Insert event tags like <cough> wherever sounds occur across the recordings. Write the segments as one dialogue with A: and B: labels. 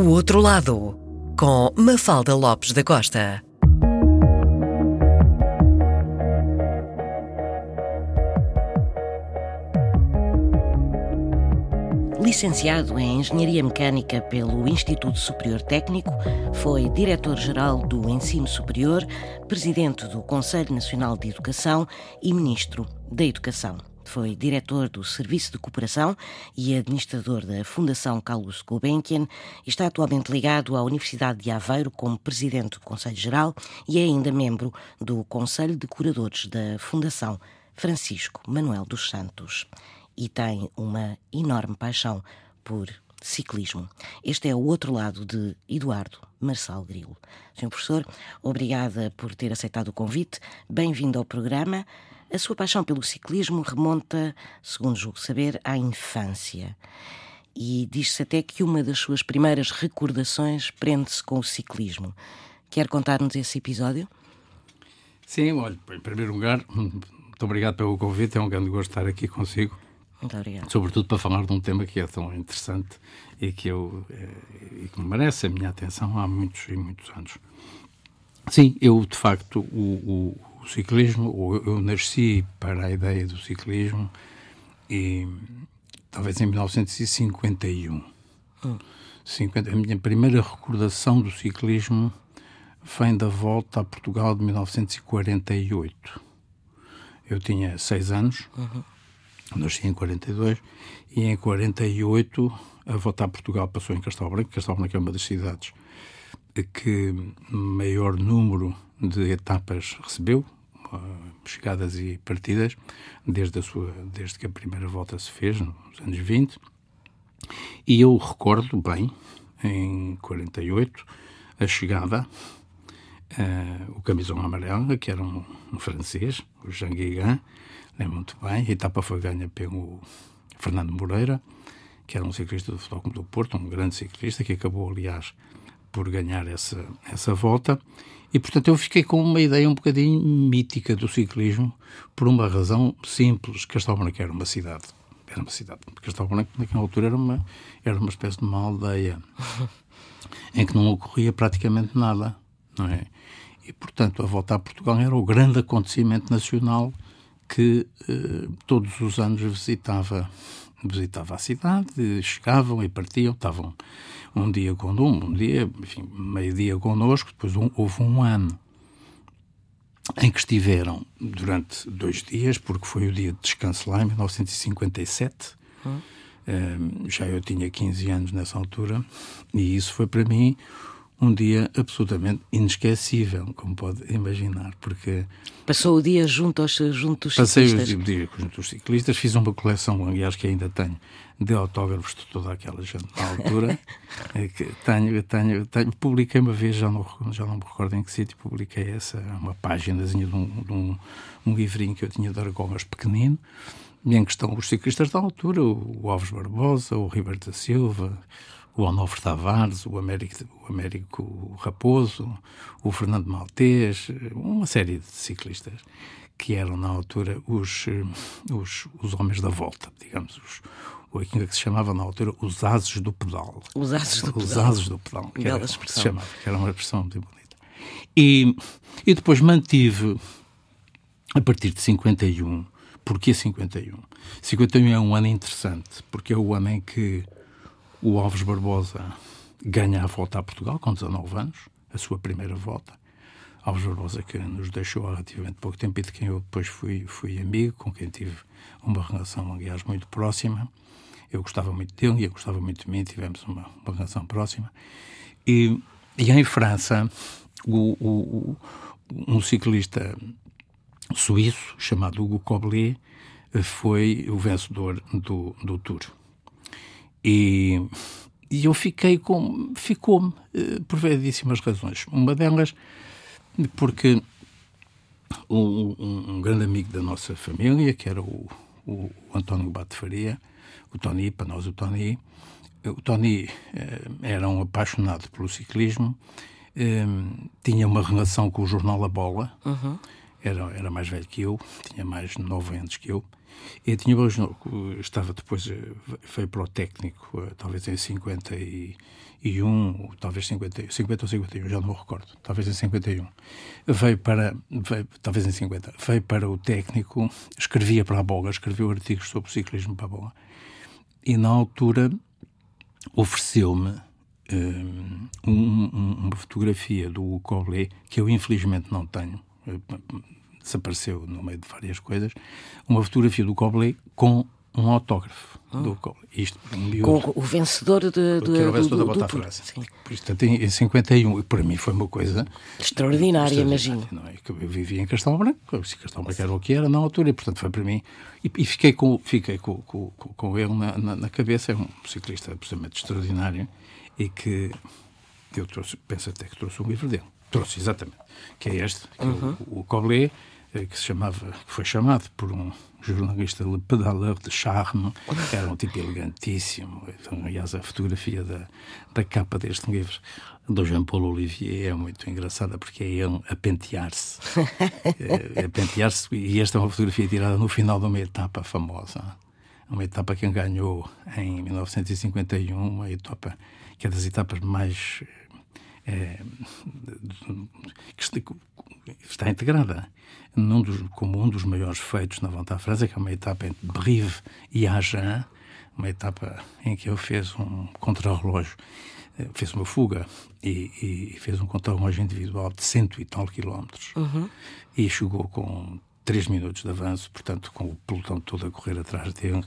A: O Outro Lado, com Mafalda Lopes da Costa. Licenciado em Engenharia Mecânica pelo Instituto Superior Técnico, foi diretor-geral do Ensino Superior, presidente do Conselho Nacional de Educação e ministro da Educação. Foi diretor do Serviço de Cooperação e administrador da Fundação Carlos Gulbenkian e está atualmente ligado à Universidade de Aveiro como presidente do Conselho Geral e é ainda membro do Conselho de Curadores da Fundação Francisco Manuel dos Santos. E tem uma enorme paixão por ciclismo. Este é o outro lado de Eduardo Marçal Grilo. Senhor professor, obrigada por ter aceitado o convite. Bem-vindo ao programa. A sua paixão pelo ciclismo remonta, segundo julgo saber, à infância. E diz-se até que uma das suas primeiras recordações prende-se com o ciclismo. Quer contar-nos esse episódio?
B: Sim, olha, em primeiro lugar, muito obrigado pelo convite, é um grande gosto estar aqui consigo.
A: Muito obrigado.
B: Sobretudo para falar de um tema que é tão interessante e que, eu, eh, e que merece a minha atenção há muitos e muitos anos. Sim, eu de facto, o, o ciclismo, ou eu nasci para a ideia do ciclismo e talvez em 1951. Hum. 50, a minha primeira recordação do ciclismo vem da volta a Portugal de 1948. Eu tinha seis anos, uhum. nasci em 42, e em 48 a volta a Portugal passou em Castelo Branco. Castelo Branco é uma das cidades que maior número de etapas recebeu, chegadas e partidas desde, a sua, desde que a primeira volta se fez, nos anos 20. E eu recordo bem, em 48, a chegada, uh, o camisão amarelo, que era um, um francês, o Jean Guigan, lembro muito bem, a etapa foi ganha pelo Fernando Moreira, que era um ciclista do Futebol do Porto, um grande ciclista, que acabou, aliás, por ganhar essa, essa volta. E, portanto, eu fiquei com uma ideia um bocadinho mítica do ciclismo por uma razão simples. Castelo Branco era uma cidade. Era uma cidade. Castelo Branco, naquela altura, era uma, era uma espécie de uma aldeia em que não ocorria praticamente nada, não é? E, portanto, a volta a Portugal era o grande acontecimento nacional que eh, todos os anos visitava visitava a cidade, chegavam e partiam, estavam um dia conosco, um dia, enfim, meio dia connosco, depois um, houve um ano em que estiveram durante dois dias, porque foi o dia de descanso lá, em 1957. Hum. Um, já eu tinha 15 anos nessa altura, e isso foi para mim um dia absolutamente inesquecível, como pode imaginar, porque...
A: Passou o dia junto aos, junto aos
B: Passei
A: ciclistas?
B: Passei o dia junto aos ciclistas, fiz uma coleção, aliás, que ainda tenho, de autógrafos de toda aquela gente na altura, <laughs> que tenho, tenho, tenho, publiquei uma vez, já não, já não me recordo em que sítio, publiquei essa, uma páginazinha de um, de um, um livrinho que eu tinha de argolas pequenino, em que estão os ciclistas da altura, o Alves Barbosa, o Ribeiro da Silva, o Onofre Tavares, o Américo, o Américo Raposo, o Fernando Maltês, uma série de ciclistas que eram na altura os, os, os homens da volta, digamos, os, o que se chamava na altura os ases do pedal.
A: Os ases do
B: os
A: pedal.
B: ases do pedal.
A: Que era, expressão. Se chamava,
B: que era uma expressão muito bonita. E, e depois mantive, a partir de 51, porquê 51? 51 é um ano interessante, porque é o ano em que o Alves Barbosa ganha a volta a Portugal com 19 anos, a sua primeira volta. Alves Barbosa que nos deixou há relativamente pouco tempo e de quem eu depois fui, fui amigo, com quem tive uma relação, aliás, muito próxima. Eu gostava muito dele e ele gostava muito de mim, tivemos uma, uma relação próxima. E, e em França, o, o, um ciclista suíço chamado Hugo Coblet foi o vencedor do, do Tour. E, e eu fiquei com. ficou-me uh, por variedíssimas razões. Uma delas, porque um, um, grande amigo da nossa família, que era o, o, António Bate Faria, o Tony, para nós o Tony, o Tony uh, era um apaixonado pelo ciclismo, tinha uma relação com o jornal A Bola, uhum. era, era mais velho que eu, tinha mais de nove anos que eu, E tinha estava depois, veio para o técnico, talvez em 51, talvez 50, 50 ou 51, já não me recordo, talvez em 51. Veio para, veio, talvez em 50, veio para o técnico, escrevia para a Boga, escreveu artigos sobre ciclismo para a Boga. E na altura ofereceu-me um, um, uma fotografia do Coblet, que eu infelizmente não tenho, desapareceu no meio de várias coisas, uma fotografia do Coblet com um autógrafo hum. do Coblet.
A: Isto, com o vencedor de,
B: o vencedor do, da Volta à França. Sim. Portanto, em, em 51, para mim foi uma coisa
A: extraordinária, imagino.
B: Não é? Eu vivia em Castelo Branco, Castelo Branco era o que era na altura, e portanto foi para mim. E, e fiquei com, fiquei com, com, com ele na, na, na, cabeça. É um ciclista absolutamente extraordinário e que eu trouxe, penso até que trouxe um livro dele. Trouxe, exatamente. Que é este, que uhum. é o, uhum. o Coblet eh, que se chamava, que foi chamado por um jornalista Le Pedaleur de Charme, que era um tipo elegantíssimo. Então, aliás, a fotografia da, da capa deste livro do Jean-Paul Olivier é muito engraçada porque é ele a pentear-se. é, <laughs> a pentear-se, e esta é uma fotografia tirada no final de uma etapa famosa. Uma etapa que ganhou em 1951, uma etapa que é das etapas mais. É, que está integrada num dos, como um dos maiores feitos na Volta à França, que é uma etapa entre Brive e Agen, uma etapa em que ele fez um contrarrelógio, eh, fez uma fuga e, e fez um contrarrelógio individual de cento e tal quilómetros uhum. e chegou com três minutos de avanço, portanto, com o pelotão todo a correr atrás dele,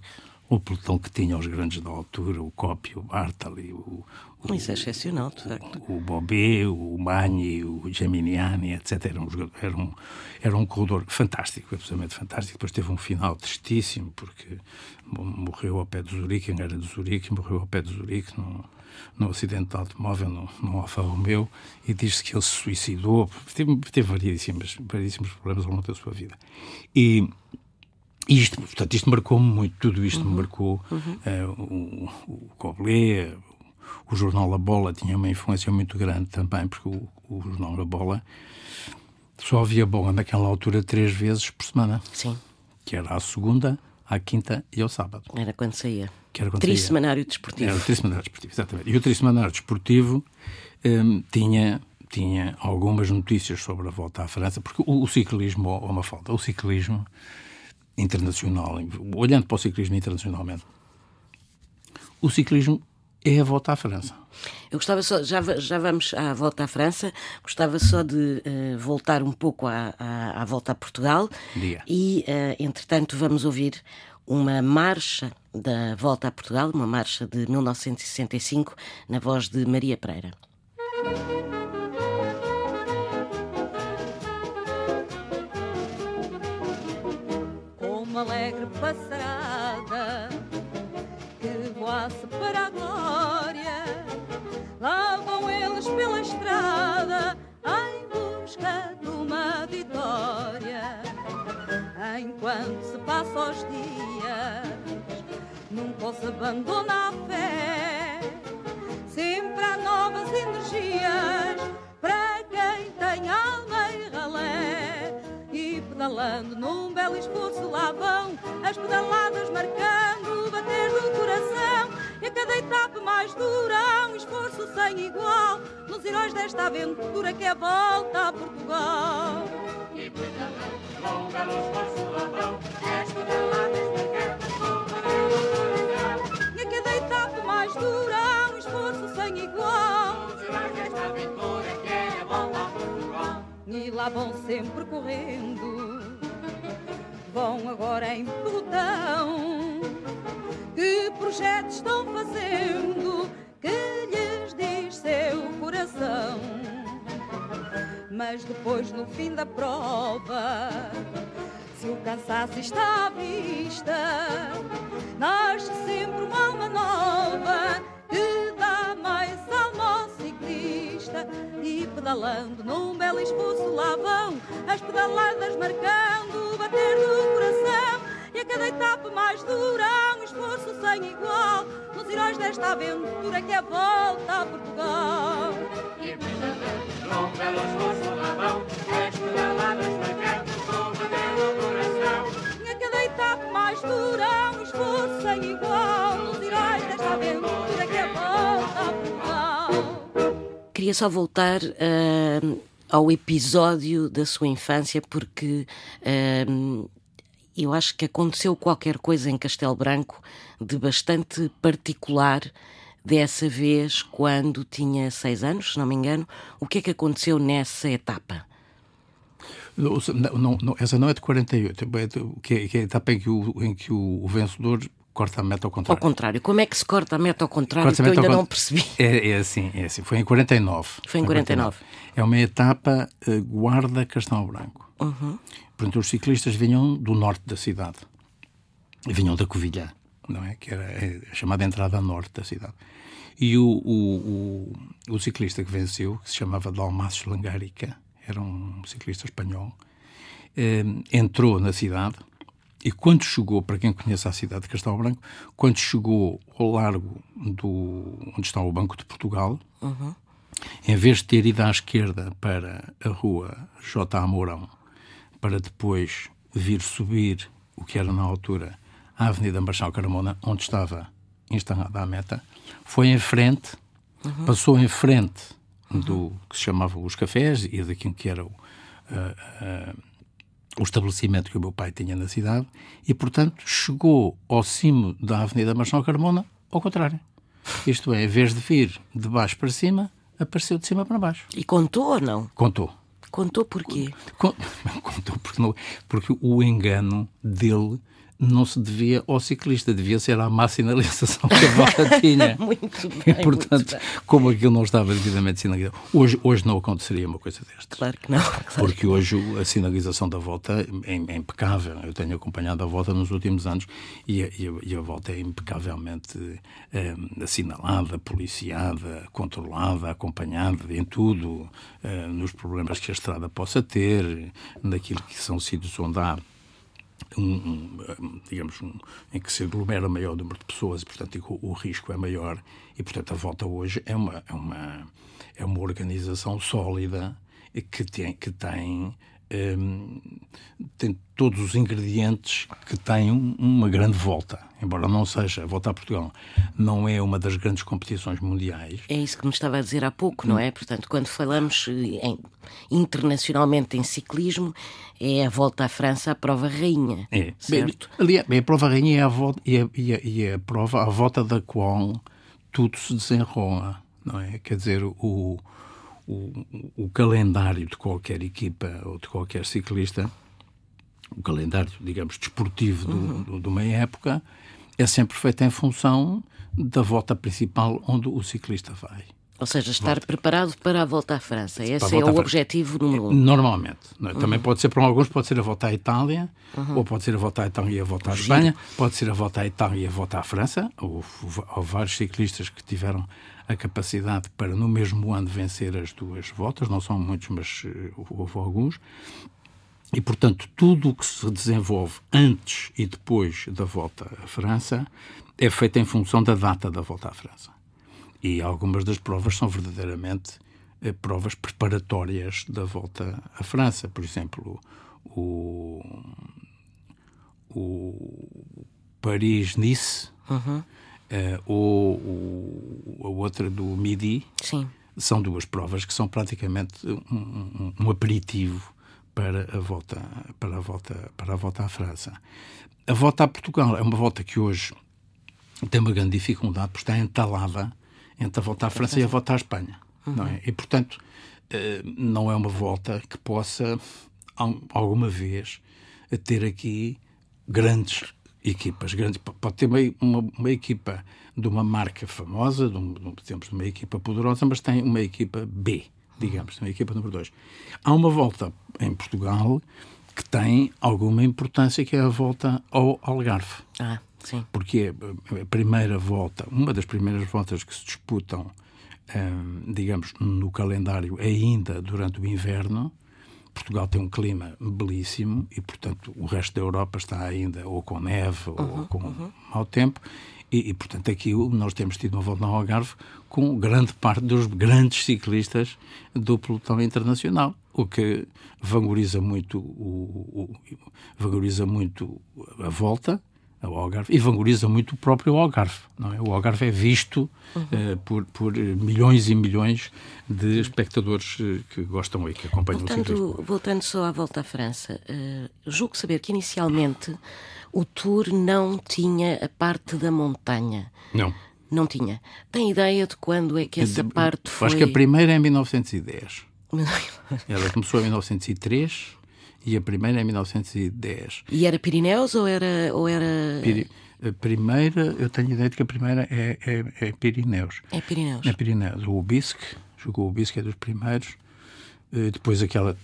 B: o pelotão que tinha os grandes da altura, o Coppi, o Bartali, o,
A: Isso é excepcional, de facto.
B: O, Bobé, o Magni, o Geminiani, etc. Era um, era um, era um corredor fantástico, absolutamente fantástico. Depois teve um final tristíssimo, porque morreu ao pé de Zurique, era de Zurique, morreu ao pé de Zurique num, num acidente de automóvel, num, num Alfa Romeo, e diz-se que ele se suicidou. Teve, teve variedíssimos, variedíssimos problemas ao longo da sua vida. E isto, portanto, isto marcou-me muito, tudo isto uhum. me marcou. Uhum. Uh, o, o Coblet, o jornal La Bola tinha uma influência muito grande também, porque o, o jornal La Bola só havia bola naquela altura três vezes por semana.
A: Sim.
B: Que era à segunda, à quinta e ao sábado.
A: Era quando saía.
B: Que era quando
A: Trissemanário desportivo.
B: Era o Trissemanário desportivo, exatamente. E o Trissemanário desportivo um, tinha, tinha algumas notícias sobre a volta à França, porque o, o ciclismo, ou uma falta, o ciclismo internacional, olhando para o ciclismo internacionalmente, o ciclismo é a volta à França.
A: Eu gostava só, já, já vamos à volta à França, gostava só de uh, voltar um pouco à, à, à, volta a Portugal.
B: Diga.
A: E, uh, entretanto, vamos ouvir uma marcha da volta a Portugal, uma marcha de 1965, na voz de Maria Pereira.
C: Como alegre passarada Enquanto se passa os dias, nunca se abandona a fé, sempre há novas energias para quem tem alma e ralé. E pedalando num belo esforço lá vão as pedaladas marcando o bater do coração. E a cada etapa mais dura um esforço sem igual nos heróis desta aventura que é a volta a Portugal. E pedalando lá vão sempre correndo. Vão agora em pelotão. Que projetos estão fazendo? Que lhes diz seu coração? Mas depois, no fim da prova, se o cansaço está à vista, nasce sempre uma alma nova que dá mais alma ao ciclista. E pedalando num belo esforço lá vão as pedaladas marcando o bater do coração. E a cada etapa mais dura um esforço sem igual. Nos heróis desta aventura que é a volta a Portugal
A: Queria só voltar uh, ao episódio da sua infância, porque uh, eu acho que aconteceu qualquer coisa em Castelo Branco de bastante particular dessa vez, quando tinha seis anos, se não me engano. O que é que aconteceu nessa etapa?
B: Não, não, não, essa não é de 48, é que é, que é a etapa em que o, em que o, vencedor corta a meta ao contrário.
A: Ao contrário. Como é que se corta a meta ao contrário? Que eu ainda não percebi.
B: É, é, assim, é assim. Foi em 49.
A: Foi em 49. 49.
B: É uma etapa uh, guarda Castelo Branco. Uhum. Portanto, os ciclistas vinham do norte da cidade. Vinham da Covilhã, não é? Que era a chamada entrada norte da cidade. E o, o, o, o ciclista que venceu, que se chamava Dalmacios Langarica, era um ciclista espanhol, eh, entrou na cidade e quando chegou, para quem conhece a cidade de Castelo Branco, quando chegou ao largo do onde está o Banco de Portugal, uhum. em vez de ter ido à esquerda para a rua J. Amorão, para depois vir subir o que era na altura a Avenida Marchal Carmona, onde estava instalada a meta, foi em frente, uhum. passou em frente do que se chamava os cafés e daquilo que era o, uh, uh, o estabelecimento que o meu pai tinha na cidade e, portanto, chegou ao cimo da Avenida Marchal Carmona ao contrário. Isto é, em vez de vir de baixo para cima, apareceu de cima para baixo.
A: E contou ou não?
B: Contou.
A: Contou porquê? <laughs>
B: Contou porque, não, porque o engano dele não se devia ao ciclista, devia ser à má sinalização que a volta <laughs> tinha.
A: muito bem.
B: E, portanto, como aquilo não estava devidamente sinalizado. Hoje, hoje não aconteceria uma coisa desta.
A: Claro que não. Claro
B: porque hoje a sinalização da volta é, é, impecável. Eu tenho acompanhado a volta nos últimos anos e a, e a, e a volta é impecavelmente é, assinalada, policiada, controlada, acompanhada em tudo, é, nos problemas que a estrada possa ter, naquilo que são sítios onde há um, um, digamos, um, em que se aglomera maior número de pessoas e, portanto, o, o, risco é maior. E, portanto, a volta hoje é uma, é uma, é uma organização sólida que tem, que tem um, tem todos os ingredientes que têm uma grande volta, embora não seja a volta a Portugal, não é uma das grandes competições mundiais.
A: É isso que me estava a dizer há pouco, não é? Portanto, quando falamos em, internacionalmente em ciclismo, é a volta à França a prova rainha, é. certo?
B: Aliás, a prova rainha é a, volta, a, prova, a volta da qual tudo se desenrola, não é? Quer dizer, o o, o calendário de qualquer equipa ou de qualquer ciclista, o calendário, digamos, desportivo do, uhum. do, de uma época, é sempre feito em função da volta principal onde o ciclista vai.
A: Ou seja, estar volta. preparado para a volta à França. Esse é o objetivo número um.
B: Normalmente. É? Também uhum. pode ser, para alguns, pode ser a volta à Itália, uhum. ou pode ser a volta à Itália e a volta à Espanha, pode ser a volta à Itália e a volta à França. Houve, houve vários ciclistas que tiveram a capacidade para, no mesmo ano, vencer as duas voltas. Não são muitos, mas uh, houve alguns. E, portanto, tudo o que se desenvolve antes e depois da volta à França é feito em função da data da volta à França. E algumas das provas são verdadeiramente eh, provas preparatórias da volta à França. Por exemplo, o, o Paris-Nice. Uhum uh, ou, ou a outra do Midi,
A: Sim.
B: são duas provas que são praticamente um, um, um, aperitivo para a volta para a volta para a volta à França. A volta a Portugal é uma volta que hoje tem uma grande dificuldade porque está entalada entre a volta à França e a volta à Espanha, uhum. não é? E portanto uh, não é uma volta que possa alguma vez ter aqui grandes equipas grandes. Pode ter uma, uma, uma, equipa de uma marca famosa, de, um, de uma equipa poderosa, mas tem uma equipa B, digamos, uma equipa número 2. Há uma volta em Portugal que tem alguma importância, que é a volta ao Algarve.
A: Ah, sim.
B: Porque é a primeira volta, uma das primeiras voltas que se disputam, hum, digamos, no calendário ainda durante o inverno, Portugal tem um clima belíssimo e, portanto, o resto da Europa está ainda ou com neve uhum, ou com uhum. mau tempo. E, e, portanto, aqui nós temos tido uma volta ao Algarve com grande parte dos grandes ciclistas do pelotão internacional. o que vangoriza muito, o, o, vangoriza muito a volta ao Algarve e vangoriza muito o próprio Algarve. Não é? O Algarve é visto uhum. uh, por, por milhões e milhões de espectadores uh, que gostam e que acompanham
A: voltando,
B: o ciclismo.
A: Voltando só à volta à França, uh, julgo saber que inicialmente o Tour não tinha a parte da montanha.
B: Não.
A: Não tinha. Tem ideia de quando é que essa parte foi?
B: Acho que a primeira é em 1910. <laughs> Ela começou em 1903 e a primeira é em 1910.
A: E era Pirineus ou era. Ou era...
B: A primeira, eu tenho ideia de que a primeira é, é, é Pirineus.
A: É Pirineus.
B: É Pirineus. O Obisque, jogou o Obisque, é dos primeiros. Eh, depois aquela.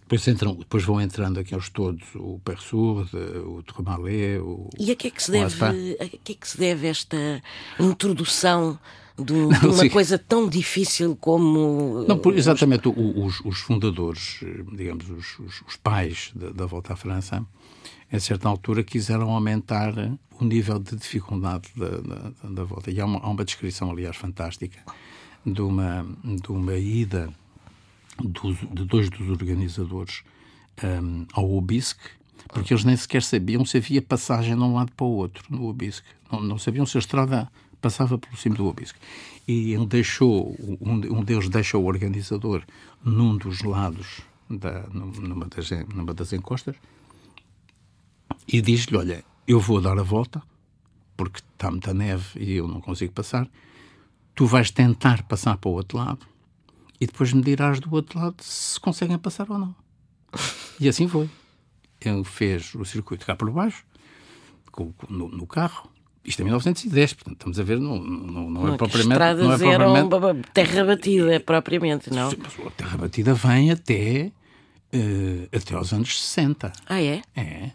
B: Depois, entram, depois vão entrando aqueles todos, o Persur, o Tremalé, o.
A: E a que é que se deve, a que é que se deve esta introdução de, um, não, de uma sim. coisa tão difícil como.
B: Não, por, exatamente, os... Os, os, fundadores, digamos, os, os pais da, da, Volta à França, a certa altura quiseram aumentar o nível de dificuldade da, da, da Volta. E há uma, há uma, descrição, aliás, fantástica de uma, de uma ida dos, de dois dos organizadores um, ao Obisque, porque eles nem sequer sabiam se havia passagem de um lado para o outro no Obisque. Não, não sabiam se a estrada passava pelo cimo do Obisque. E deixou, um, um deles deixa o organizador num dos lados, da, numa, das, numa das encostas, e diz-lhe: Olha, eu vou dar a volta, porque está muita neve e eu não consigo passar. Tu vais tentar passar para o outro lado e depois me dirás do outro lado se conseguem passar ou não. E assim foi. Ele fez o circuito cá por baixo, no, no carro, isto é 1910, portanto, estamos a ver, não, não, não, é propriamente.
A: As
B: não
A: é propriamente... eram terra batida, propriamente, não?
B: A terra batida vem até, uh, até aos anos 60.
A: Ah, é?
B: É.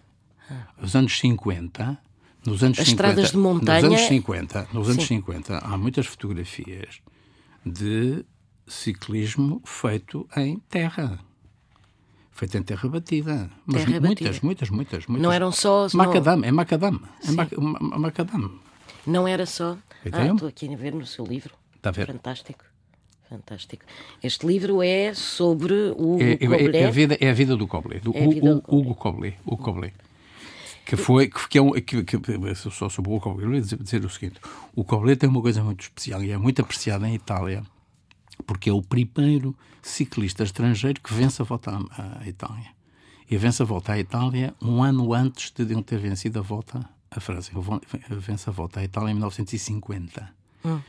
B: Os anos 50. Nos anos
A: As
B: 50,
A: estradas de montanha.
B: Nos anos 50, nos anos 50 há muitas fotografias de ciclismo feito em terra feita em terra batida. Mas
A: terra
B: muitas,
A: batida.
B: muitas, muitas, muitas.
A: Não eram só.
B: Macadam, é macadam. É mac, macadam.
A: Não era só. Ah, estou aqui a ver no seu livro.
B: Está a ver?
A: Fantástico. Fantástico. Este livro é sobre o
B: é,
A: Hugo
B: é, é, a vida, é a vida do Coblé, do, é o, o, Hugo Coblé. O Coblé. Que foi, que, é um, que, que, só sobre o Coblé, eu ia dizer, dizer o seguinte: o Coblé tem uma coisa muito especial e é muito apreciado em Itália porque é o primeiro ciclista estrangeiro que vence a volta à, à Itália. E vence a volta à Itália um ano antes de ele ter vencido a volta à França. Ele vence a volta à Itália em 1950. Hum.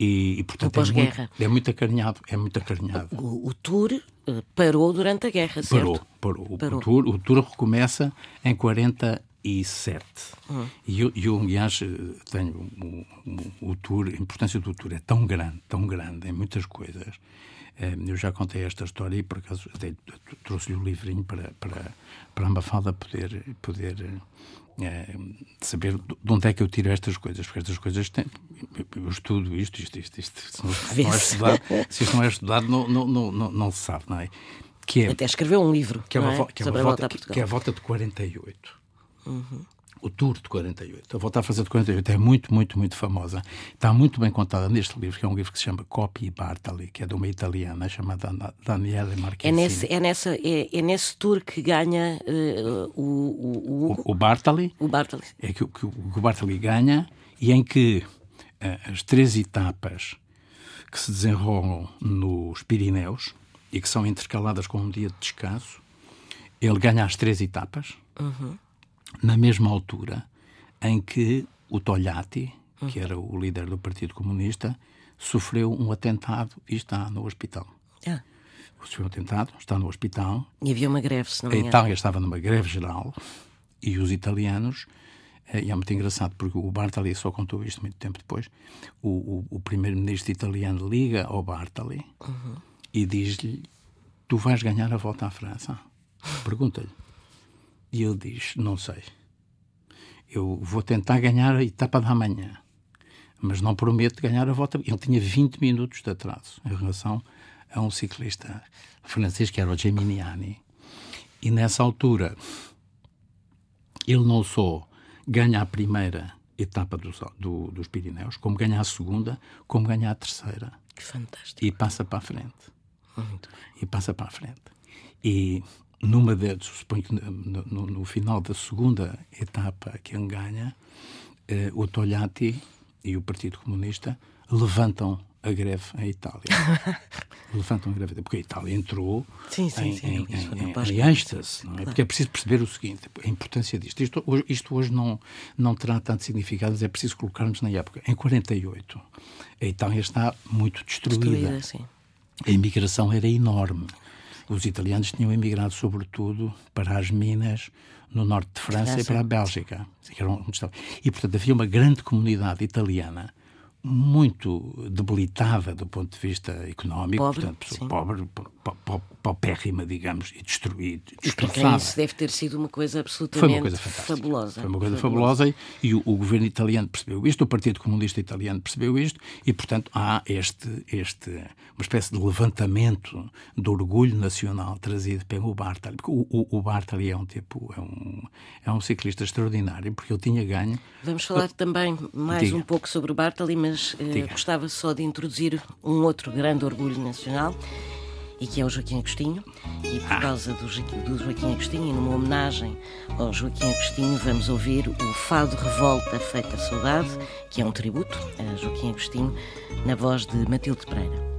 B: E, e, portanto é muito, é muito acarinhado, é muito acarinhado.
A: O, o Tour eh, parou durante a guerra, certo?
B: Parou. parou. O, tour, o Tour recomeça em 40 e sete. Uhum. E eu, eu, aliás, tenho o, o, o, tour, a importância do tour é tão grande, tão grande em muitas coisas. Eh, eu já contei esta história e, por acaso, trouxe-lhe o um livrinho para, para, para a Mafalda poder, poder é, saber de onde é que eu tiro estas coisas, porque estas coisas têm, eu estudo isto, isto, isto, isto. Se, não, se, não é estudado, se isto não é estudado, não, não, não, não, não se sabe, não é?
A: Que é, Até escreveu um livro
B: que é, uma,
A: é?
B: que, é uma volta, que é a volta de 48. Uhum. O Tour de 48. A volta a fazer de 48 é muito, muito, muito famosa. Está muito bem contada neste livro, que é um livro que se chama Copy Bartali, que é de uma italiana chamada Daniele Marquezine.
A: É nesse, é nessa, é, é nesse tour que ganha uh, o, o,
B: o, o, Bartali.
A: O Bartali.
B: É que, que, o Bartali ganha e em que uh, as três etapas que se desenrolam nos Pirineus e que são intercaladas com um dia de descanso, ele ganha as três etapas. Uhum na mesma altura em que o Togliatti, que era o líder do Partido Comunista, sofreu um atentado e está no hospital. Ah. Sofreu um atentado, está no hospital.
A: E havia uma greve, se não
B: me A Itália estava numa greve geral e os italianos, eh, e é muito engraçado porque o Bartali só contou isto muito tempo depois, o, o, o primeiro-ministro italiano liga ao Bartali uhum. e diz-lhe tu vais ganhar a volta à França. Pergunta-lhe. E ele diz: Não sei. Eu vou tentar ganhar a etapa da manhã, mas não prometo ganhar a volta. Ele tinha 20 minutos de atraso em relação a um ciclista francês que era o Geminiani. E nessa altura, ele não só ganha a primeira etapa dos, do, dos Pirineus, como ganha a segunda, como ganha a terceira.
A: Que fantástico.
B: E passa para a frente.
A: Muito
B: bem. E passa para a frente. E numa delas, suponho que no, no, no, final da segunda etapa, quem ganha, eh, o Togliatti e o Partido Comunista levantam a greve em Itália. <laughs> levantam a greve, porque a Itália entrou
A: sim, sim,
B: em,
A: sim,
B: em, em, em êxtase, não é? Porque é preciso perceber o seguinte, a importância disto. Isto hoje, isto hoje não, não terá tanto significado, mas é preciso colocarmos na época. Em 48, a Itália está muito destruída.
A: Destruída, sim.
B: A imigração era enorme. Os italianos tinham emigrado, sobretudo, para as minas no norte de França, França. e para a Bélgica. E, portanto, havia uma grande comunidade italiana muito debilitada do ponto de vista económico,
A: pobre,
B: portanto, sim. pobre, paupérrima, digamos, e destruída.
A: Para isso deve ter sido uma coisa absolutamente Foi uma coisa fabulosa.
B: Foi uma coisa fabulosa, fabulosa e, o, o, governo italiano percebeu isto, o Partido Comunista Italiano percebeu isto e, portanto, há este, este uma espécie de levantamento do orgulho nacional trazido pelo Bartali. Porque o, o, o Bartali é um tipo, é um, é um ciclista extraordinário, porque ele tinha ganho...
A: Vamos falar também mais diga. um pouco sobre o Bartali, mas eh, gostava só de introduzir um outro grande orgulho nacional, e que é o Joaquim Agostinho. E por ah. causa do, do Joaquim Agostinho, e numa homenagem ao Joaquim Agostinho, vamos ouvir o Fado Revolta Feita Saudade, que é um tributo a Joaquim Agostinho, na voz de Matilde Pereira.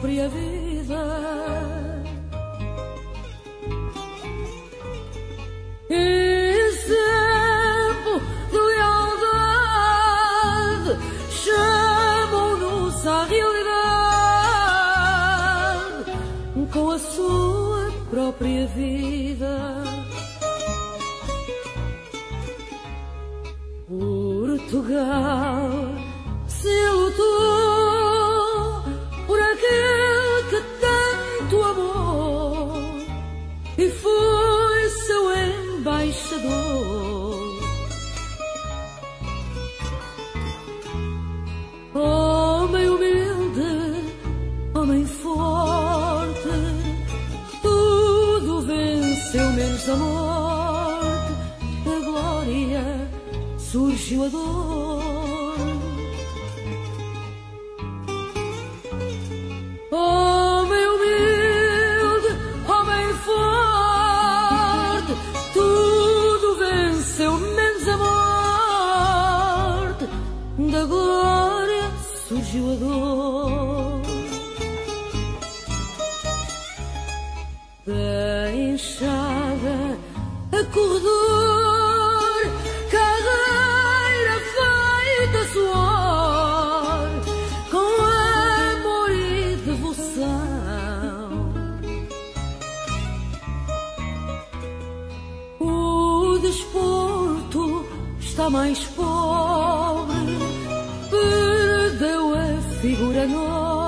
D: Própria vida. Exemplo de lealdade chamam-nos à realidade com a sua própria vida. Portugal mais figura nobre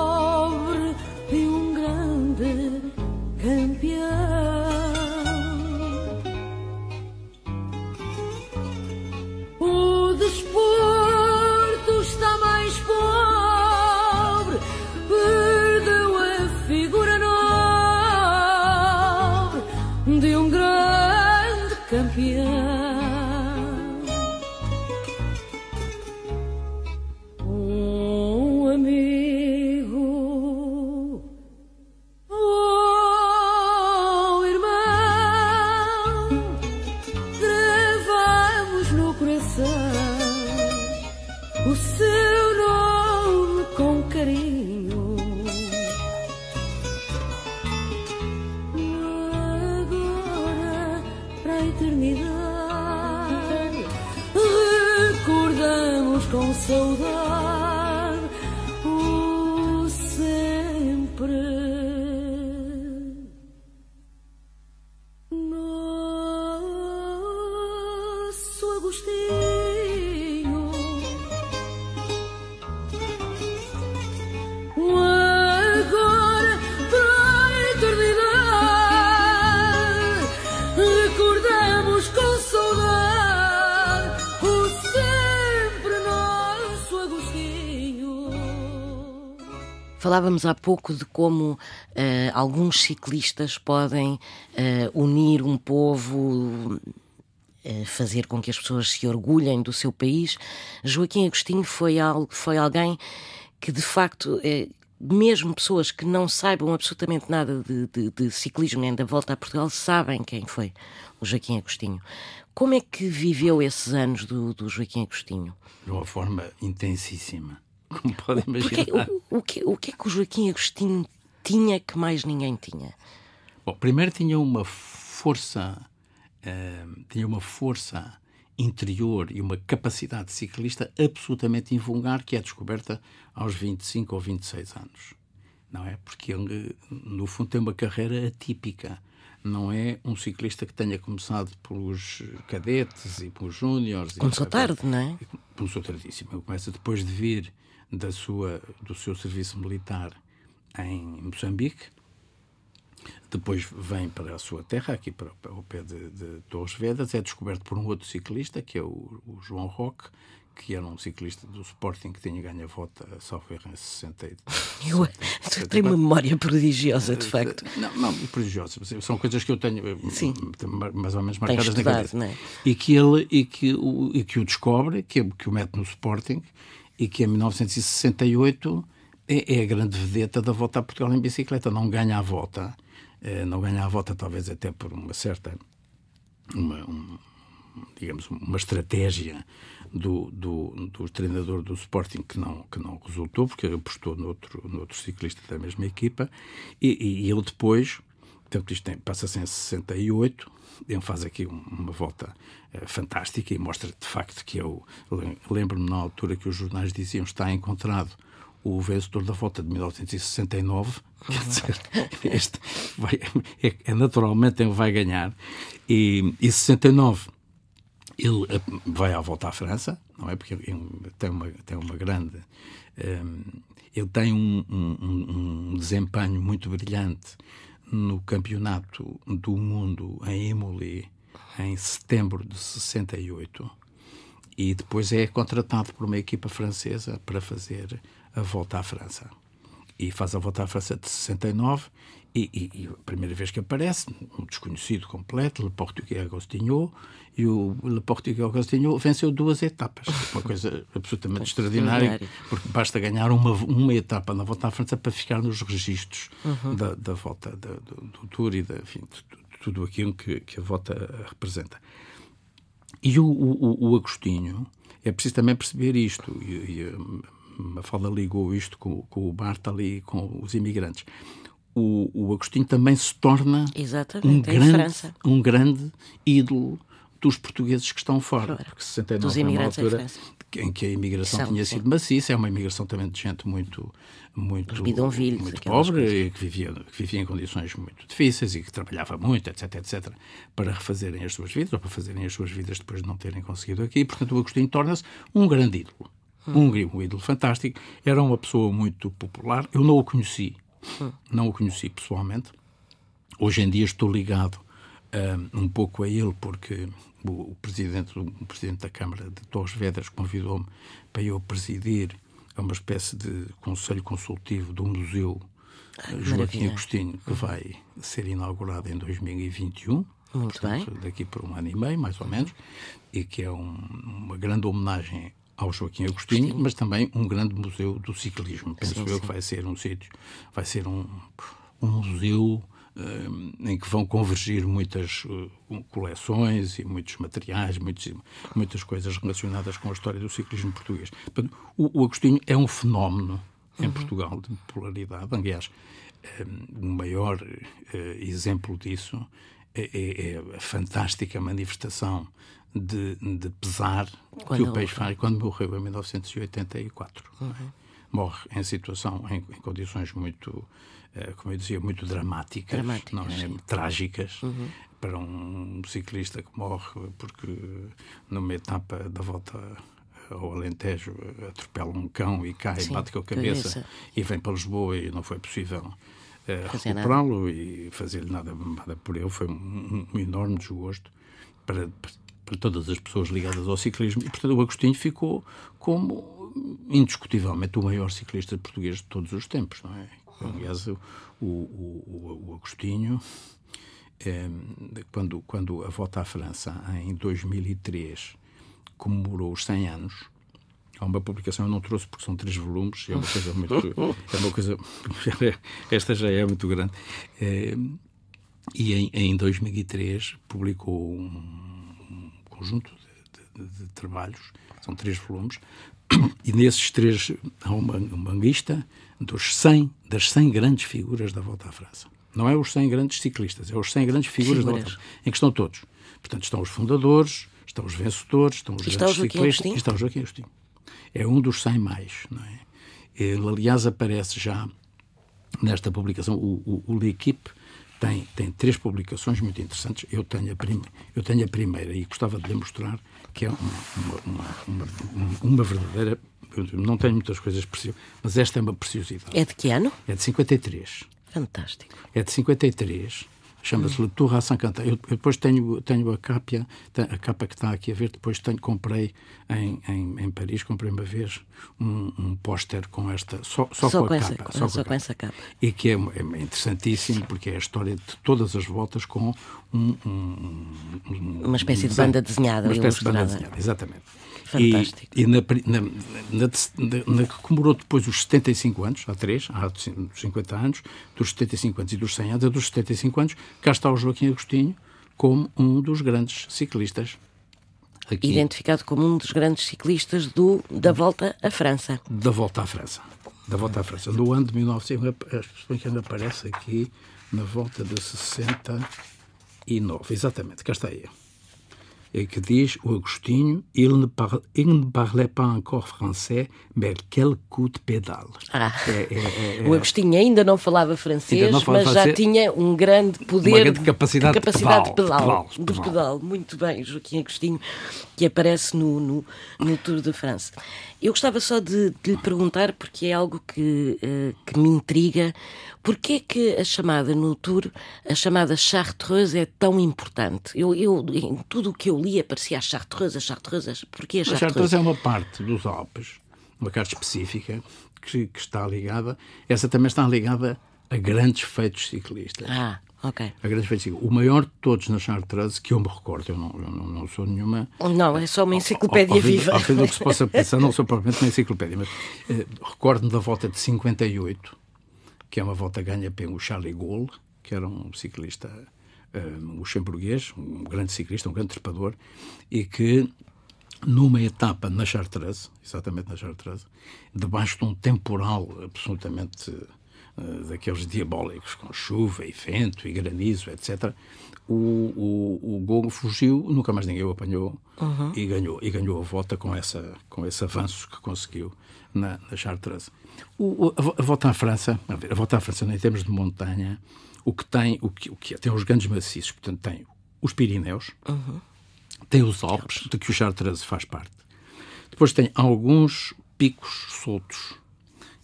A: Falávamos há pouco de como uh, alguns ciclistas podem uh, unir um povo, uh, fazer com que as pessoas se orgulhem do seu país. Joaquim Agostinho foi, algo, foi alguém que, de facto, mesmo pessoas que não saibam absolutamente nada de, de, de, ciclismo nem da volta a Portugal sabem quem foi o Joaquim Agostinho. Como é que viveu esses anos do, do Joaquim Agostinho?
B: De uma forma intensíssima como podem imaginar.
A: O, o, que, o que é que o Joaquim Agostinho tinha que mais ninguém tinha?
B: Bom, primeiro tinha uma força, uh, tinha uma força interior e uma capacidade ciclista absolutamente invulgar que é descoberta aos 25 ou 26 anos. Não é? Porque ele, no fundo, tem uma carreira atípica. Não é um ciclista que tenha começado pelos cadetes e pelos júniores.
A: Começou tarde, não é?
B: Começou tardíssimo. Ele começa depois de vir da sua, do seu serviço militar em Moçambique. Depois vem para a sua terra, aqui para, para o pé de, de, Torres Vedas. É descoberto por um outro ciclista, que é o, o João Roque, que era um ciclista do Sporting que tinha ganho a volta, salvo erro, em 60. <laughs>
A: Eu tenho uma memória prodigiosa, de facto.
B: Não, não, prodigiosa. São coisas que eu tenho
A: Sim.
B: mais ou menos marcadas
A: estudado,
B: na cabeça.
A: É?
B: E, que ele, e, que o, e que o descobre, que, que o mete no Sporting e que em 1968 é, é, a grande vedeta da volta a Portugal em bicicleta. Não ganha a volta, eh, não ganha a volta talvez até por uma certa, uma, um, digamos, uma estratégia do, do, do, treinador do Sporting que não, que não resultou, porque apostou noutro, noutro ciclista da mesma equipa, e, e ele depois, portanto isto passa-se em 68, ele faz aqui uma volta uh, fantástica e mostra de facto que eu lembro-me na altura que os jornais diziam está encontrado o vencedor da volta de 1969, <laughs> quer uhum. dizer, este vai, é, é, naturalmente ele vai ganhar, e, e 69 ele eh, vai à volta à França, não é? Porque ele tem uma, tem uma grande. Um, ehm, ele tem um, um, um desempenho muito brilhante no Campeonato do Mundo em Imoli em setembro de 68 e depois é contratado por uma equipa francesa para fazer a volta à França. E faz a volta à França de 69 e, e, e a primeira vez que aparece, um desconhecido completo, Le Portugais Agostinho, e o Le Portugais Agostinho venceu duas etapas. Uma coisa absolutamente <laughs> extraordinária, porque basta ganhar uma, uma etapa na volta à França para ficar nos registros uhum. da, da volta da, do, do, Tour e da, enfim, de, tudo aquilo que, que, a volta representa. E o, o, o Agostinho, é preciso também perceber isto, e, e a Mafalda ligou isto com, com o Bartali e com os imigrantes o, o Agostinho também se torna um grande, um grande ídolo dos portugueses que estão fora.
A: Claro.
B: Porque 69 é uma altura em que a imigração São, tinha sido maciça, é uma imigração também de gente muito muito, muito pobre, que vivia, que vivia em condições muito difíceis e que trabalhava muito, etc, etc, para refazerem as suas vidas, ou para fazerem as suas vidas depois de não terem conseguido aqui. Portanto, o Agostinho torna-se um grande ídolo. Hum. Um, um ídolo fantástico. Era uma pessoa muito popular. Eu não o conheci não o conheci pessoalmente. Hoje em dia estou ligado um, um pouco a ele, porque o, o, presidente, o presidente da Câmara de Torres Vedras convidou-me para eu presidir uma espécie de conselho consultivo do Museu Ai, Joaquim maravilha. Agostinho, que vai ser inaugurado em 2021.
A: Muito portanto,
B: bem. Daqui por um ano e meio, mais ou menos, e que é um, uma grande homenagem ao Joaquim Agostinho, Agostinho, mas também um grande museu do ciclismo. Penso sim, eu sim. que vai ser um sítio, vai ser um, um museu um, em que vão convergir muitas uh, coleções e muitos materiais, muitos, muitas coisas relacionadas com a história do ciclismo português. O, o Agostinho é um fenómeno em uhum. Portugal de popularidade. Aliás, um, o maior uh, exemplo disso é, é, é a fantástica manifestação de, de pesar quando que o peixe faz quando morreu em 1984. Uhum. Morre em situação, em, em condições muito, eh, como eu dizia, muito dramáticas, dramáticas não é? trágicas. Uhum. Para um ciclista que morre porque numa etapa da volta ao Alentejo atropela um cão e cai, Sim, bate com a cabeça, cabeça, e vem para Lisboa e não foi possível uh, recuperá-lo e fazer-lhe nada, nada por ele. Foi um, um enorme desgosto para, para todas as pessoas ligadas ao ciclismo. E, portanto, o Agostinho ficou como indiscutivelmente o maior ciclista português de todos os tempos, não é? Aliás, o, o, o, o Agostinho, é, quando, quando a volta à França, em 2003, comemorou os 100 anos, há uma publicação, eu não trouxe porque são três volumes, é uma coisa muito. É uma coisa. <laughs> Esta já é muito grande. É, e em, em 2003 publicou um conjunto de, de, de, trabalhos, são três volumes, <coughs> e nesses três há uma, uma lista dos 100, das 100 grandes figuras da Volta à França. Não é os 100 grandes ciclistas, é os 100 grandes figuras, figuras. da Volta à França, em que estão todos. Portanto, estão os fundadores, estão os vencedores, estão os
A: está
B: grandes
A: ciclistas
B: e está o Joaquim Agostinho. É um dos 100 mais, não é? Ele, aliás, aparece já nesta publicação, o, o, o L'Equipe, tem, tem três publicações muito interessantes. Eu tenho a, prim, eu tenho a primeira e gostava de lhe mostrar que é uma, uma, uma, uma verdadeira. não tenho muitas coisas preciosas, mas esta é uma preciosidade.
A: É de que ano?
B: É de 53.
A: Fantástico.
B: É de 53 chama-se Le Tour à Saint-Quentin. Eu, depois tenho, tenho a capa, a capa que está aqui a ver, depois tenho, comprei em, em, em Paris, comprei uma vez um, um póster com esta, só, só, só com, com, a essa, capa.
A: Só, só com, com essa capa.
B: E que é, é, interessantíssimo, porque é a história de todas as voltas com um, um,
A: uma espécie de banda desenhada.
B: Uma espécie de banda desenhada, exatamente.
A: Fantástico.
B: E, e na, na, na, na, que comemorou depois os 75 anos, há três, há 50 anos, dos 75 anos e dos 100 anos, a dos 75 anos, cá está o Joaquim Agostinho como um dos grandes ciclistas.
A: Aqui, Identificado como um dos grandes ciclistas do, da Volta à França.
B: Da Volta à França. Da Volta à França. No ano de 1900, que ainda aparece aqui, na volta de 69. Exatamente, cá está aí que diz o Agostinho, il ne, par, il ne parlait pas encore français, mais quel coup de pédale.
A: Ah, é, é, é, o Agostinho ainda não falava francês, não mas francês, já tinha um grande poder,
B: uma grande capacidade, de, capacidade de, pedal, de pedal.
A: pedal, de pedal. Muito bem, Joaquim Agostinho, que aparece no, no, no Tour de France. Eu gostava só de, de lhe perguntar, porque é algo que, uh, que me intriga, porquê é que a chamada no Tour, a chamada Chartreuse é tão importante? Eu, eu, em tudo o que eu li aparecia a Chartreuse, a Chartreuse, porquê a Chartreuse?
B: A Chartreuse é uma parte dos Alpes, uma parte específica, que, que está ligada, essa também está ligada a grandes feitos ciclistas.
A: Ah. Ok.
B: A grande feiticeira. O maior de todos na Chartreuse, que eu me recordo, eu não, eu não, não sou nenhuma.
A: Não, é só uma enciclopédia ao, ao, viva.
B: Ao fim do que se possa <laughs> pensar, não sou propriamente uma enciclopédia, mas eh, recordo-me da volta de 58, que é uma volta ganha pelo Charlie Gaulle, que era um ciclista um, luxemburguês, um grande ciclista, um grande trepador, e que numa etapa na Chartreuse, exatamente na Chartreuse, debaixo de um temporal absolutamente eh, daqueles diabólicos, com chuva e vento e granizo, etc., o, o, o Gol fugiu, nunca mais ninguém o apanhou uhum. e ganhou e ganhou a volta com essa com esse avanço que conseguiu na, na Chartreuse. O, a, a, volta à França, a volta à França em termos de montanha, o que tem o que, o que é, tem os grandes maciços, portanto tem os Pirineus,
A: uhum.
B: tem os Alpes, de que o Chartreuse faz parte. Depois tem alguns picos soltos,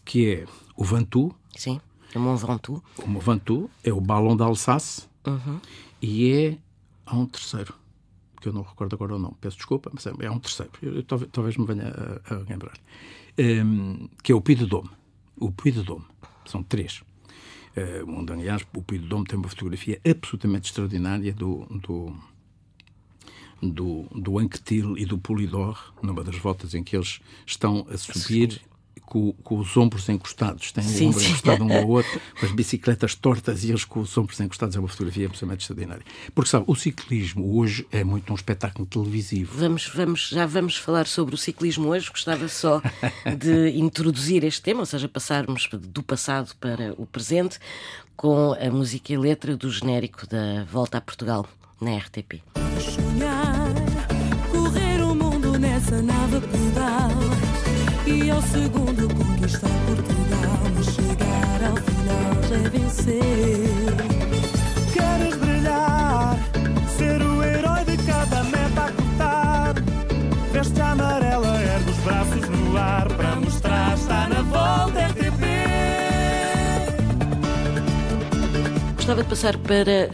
B: que é o Ventoux,
A: Sim, o Mont Ventoux.
B: O Mont Ventoux é o Ballon d'Alsace
A: uhum.
B: e é. Há um terceiro, que eu não recordo agora o nome, peço desculpa, mas é, é um terceiro, eu, eu, talvez, talvez, me venha a, a lembrar, um, que é o Puy de Dôme. O Puy de Dôme. São três. Uh, onde, aliás, o de Dôme tem uma fotografia absolutamente extraordinária do, do, do, do Anquetil e do Polidor, numa das voltas em que eles estão a subir com, com, os ombros encostados, têm sim, o ombro sim. encostado um ao <laughs> outro, com as bicicletas tortas e eles com os ombros encostados. É uma fotografia absolutamente extraordinária. Porque, sabe, o ciclismo hoje é muito um espetáculo televisivo.
A: Vamos, vamos, já vamos falar sobre o ciclismo hoje. Gostava só de <laughs> introduzir este tema, ou seja, passarmos do passado para o presente, com a música e letra do genérico da Volta a Portugal na RTP.
D: Sonhar, correr o mundo nessa nave pedal e ao segundo conquistar Portugal, mas chegar ao final já é vencer.
E: Queres brilhar, ser o herói de cada meta a cortar. Veste amarela, ergue os braços no ar para mostrar está na volta RTP.
A: Gostava de passar para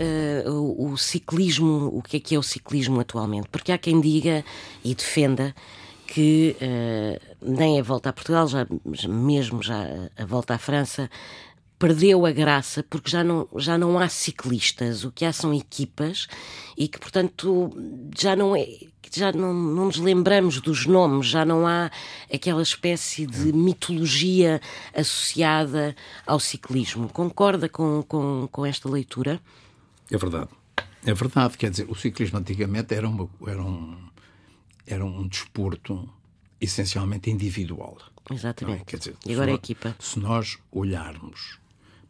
A: uh, o, o ciclismo, o que é que é o ciclismo atualmente, porque há quem diga e defenda que uh, nem a volta a Portugal, já, mesmo já a volta à França, perdeu a graça porque já não, já não há ciclistas, o que há são equipas e que, portanto, já não é. Já não, não nos lembramos dos nomes, já não há aquela espécie de mitologia associada ao ciclismo. Concorda com, com, com esta leitura?
B: É verdade. É verdade. Quer dizer, o ciclismo antigamente era, uma, era, um, era um desporto essencialmente individual.
A: Exatamente.
B: É? Quer dizer,
A: e agora
B: é
A: equipa.
B: Se nós olharmos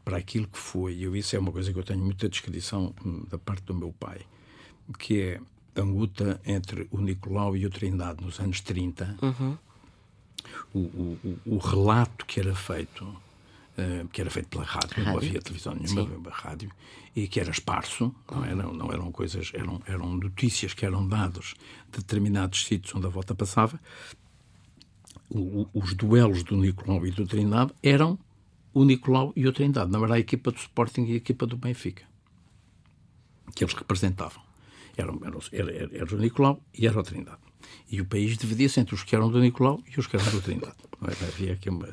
B: para aquilo que foi, e isso é uma coisa que eu tenho muita descrição hum, da parte do meu pai, que é a luta entre o Nicolau e o Trindade nos anos 30, uhum. o, o, o, relato que era feito, que era feito pela rádio, rádio. não havia televisão nenhuma, Sim. rádio, e que era esparso, não eram, não eram coisas, eram, eram notícias que eram dadas de determinados sítios onde a volta passava. O, os duelos do Nicolau e do Trindade eram o Nicolau e o Trindade. Na verdade, a equipa do Sporting e a equipa do Benfica, que eles representavam. Eram, eram, era, era o Nicolau e era o Trindade. E o país dividia-se entre os que eram do Nicolau e os que eram do Trindade. Havia aqui uma,